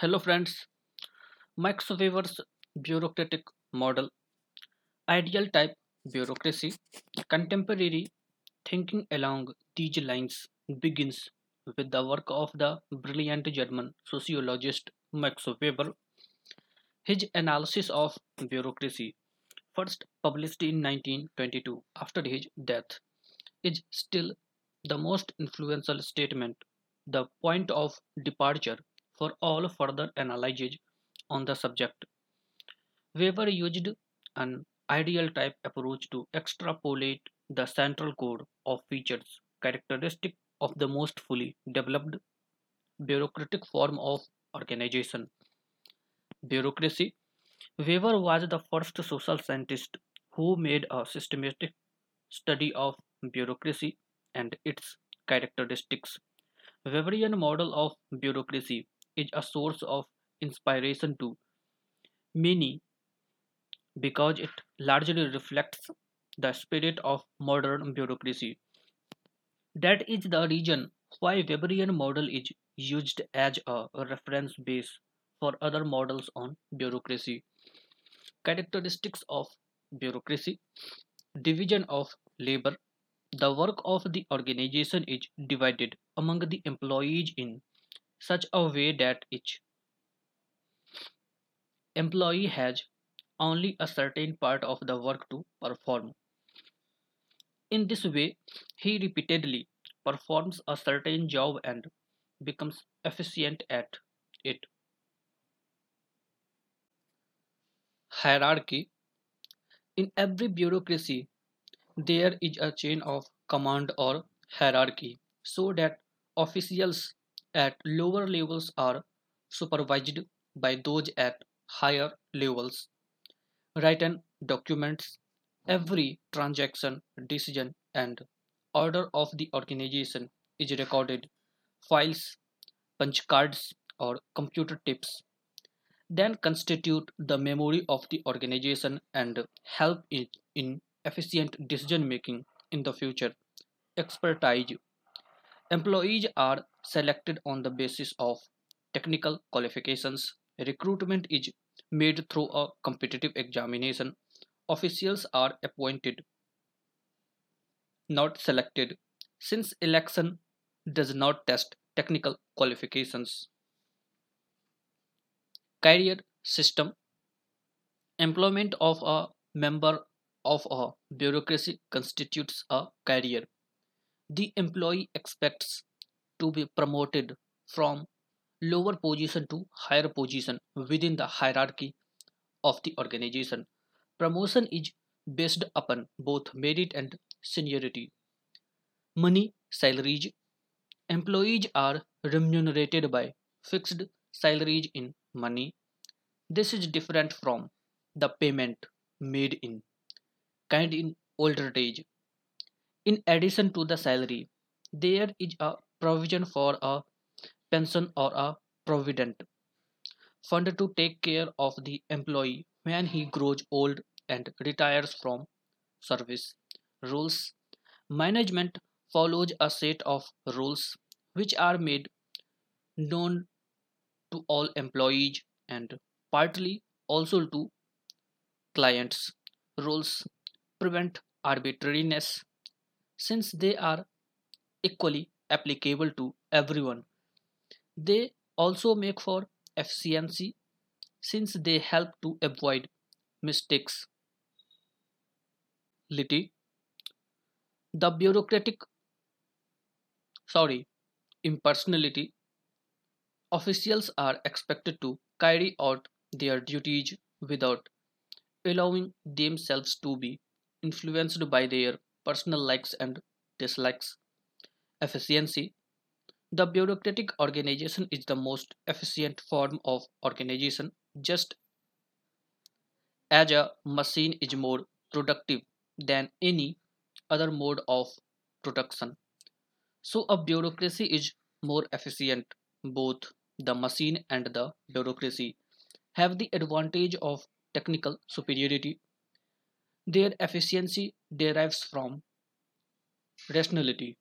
Hello, friends. Max Weber's bureaucratic model, ideal type bureaucracy, contemporary thinking along these lines begins with the work of the brilliant German sociologist Max Weber. His analysis of bureaucracy, first published in 1922 after his death, is still the most influential statement, the point of departure for all further analysis on the subject. Weber used an ideal type approach to extrapolate the central code of features characteristic of the most fully developed bureaucratic form of organization. Bureaucracy. Weber was the first social scientist who made a systematic study of bureaucracy and its characteristics. Weberian model of bureaucracy is a source of inspiration to many because it largely reflects the spirit of modern bureaucracy. That is the reason why Weberian model is used as a reference base for other models on bureaucracy. Characteristics of bureaucracy, division of labor. The work of the organization is divided among the employees in such a way that each employee has only a certain part of the work to perform. In this way, he repeatedly performs a certain job and becomes efficient at it. Hierarchy In every bureaucracy, there is a chain of command or hierarchy so that officials at lower levels are supervised by those at higher levels. Written documents, every transaction, decision, and order of the organization is recorded. Files, punch cards, or computer tips then constitute the memory of the organization and help it in efficient decision making in the future. Expertise Employees are selected on the basis of technical qualifications. Recruitment is made through a competitive examination. Officials are appointed, not selected, since election does not test technical qualifications. Career system Employment of a member of a bureaucracy constitutes a career. The employee expects to be promoted from lower position to higher position within the hierarchy of the organization. Promotion is based upon both merit and seniority. Money salaries employees are remunerated by fixed salaries in money. This is different from the payment made in kind in older age. In addition to the salary, there is a provision for a pension or a provident fund to take care of the employee when he grows old and retires from service. Rules Management follows a set of rules which are made known to all employees and partly also to clients. Rules prevent arbitrariness since they are equally applicable to everyone. They also make for efficiency since they help to avoid mistakes. Liti, the bureaucratic, sorry, impersonality, officials are expected to carry out their duties without allowing themselves to be influenced by their personal likes and dislikes. Efficiency The bureaucratic organization is the most efficient form of organization, just as a machine is more productive than any other mode of production. So, a bureaucracy is more efficient. Both the machine and the bureaucracy have the advantage of technical superiority. Their efficiency derives from rationality.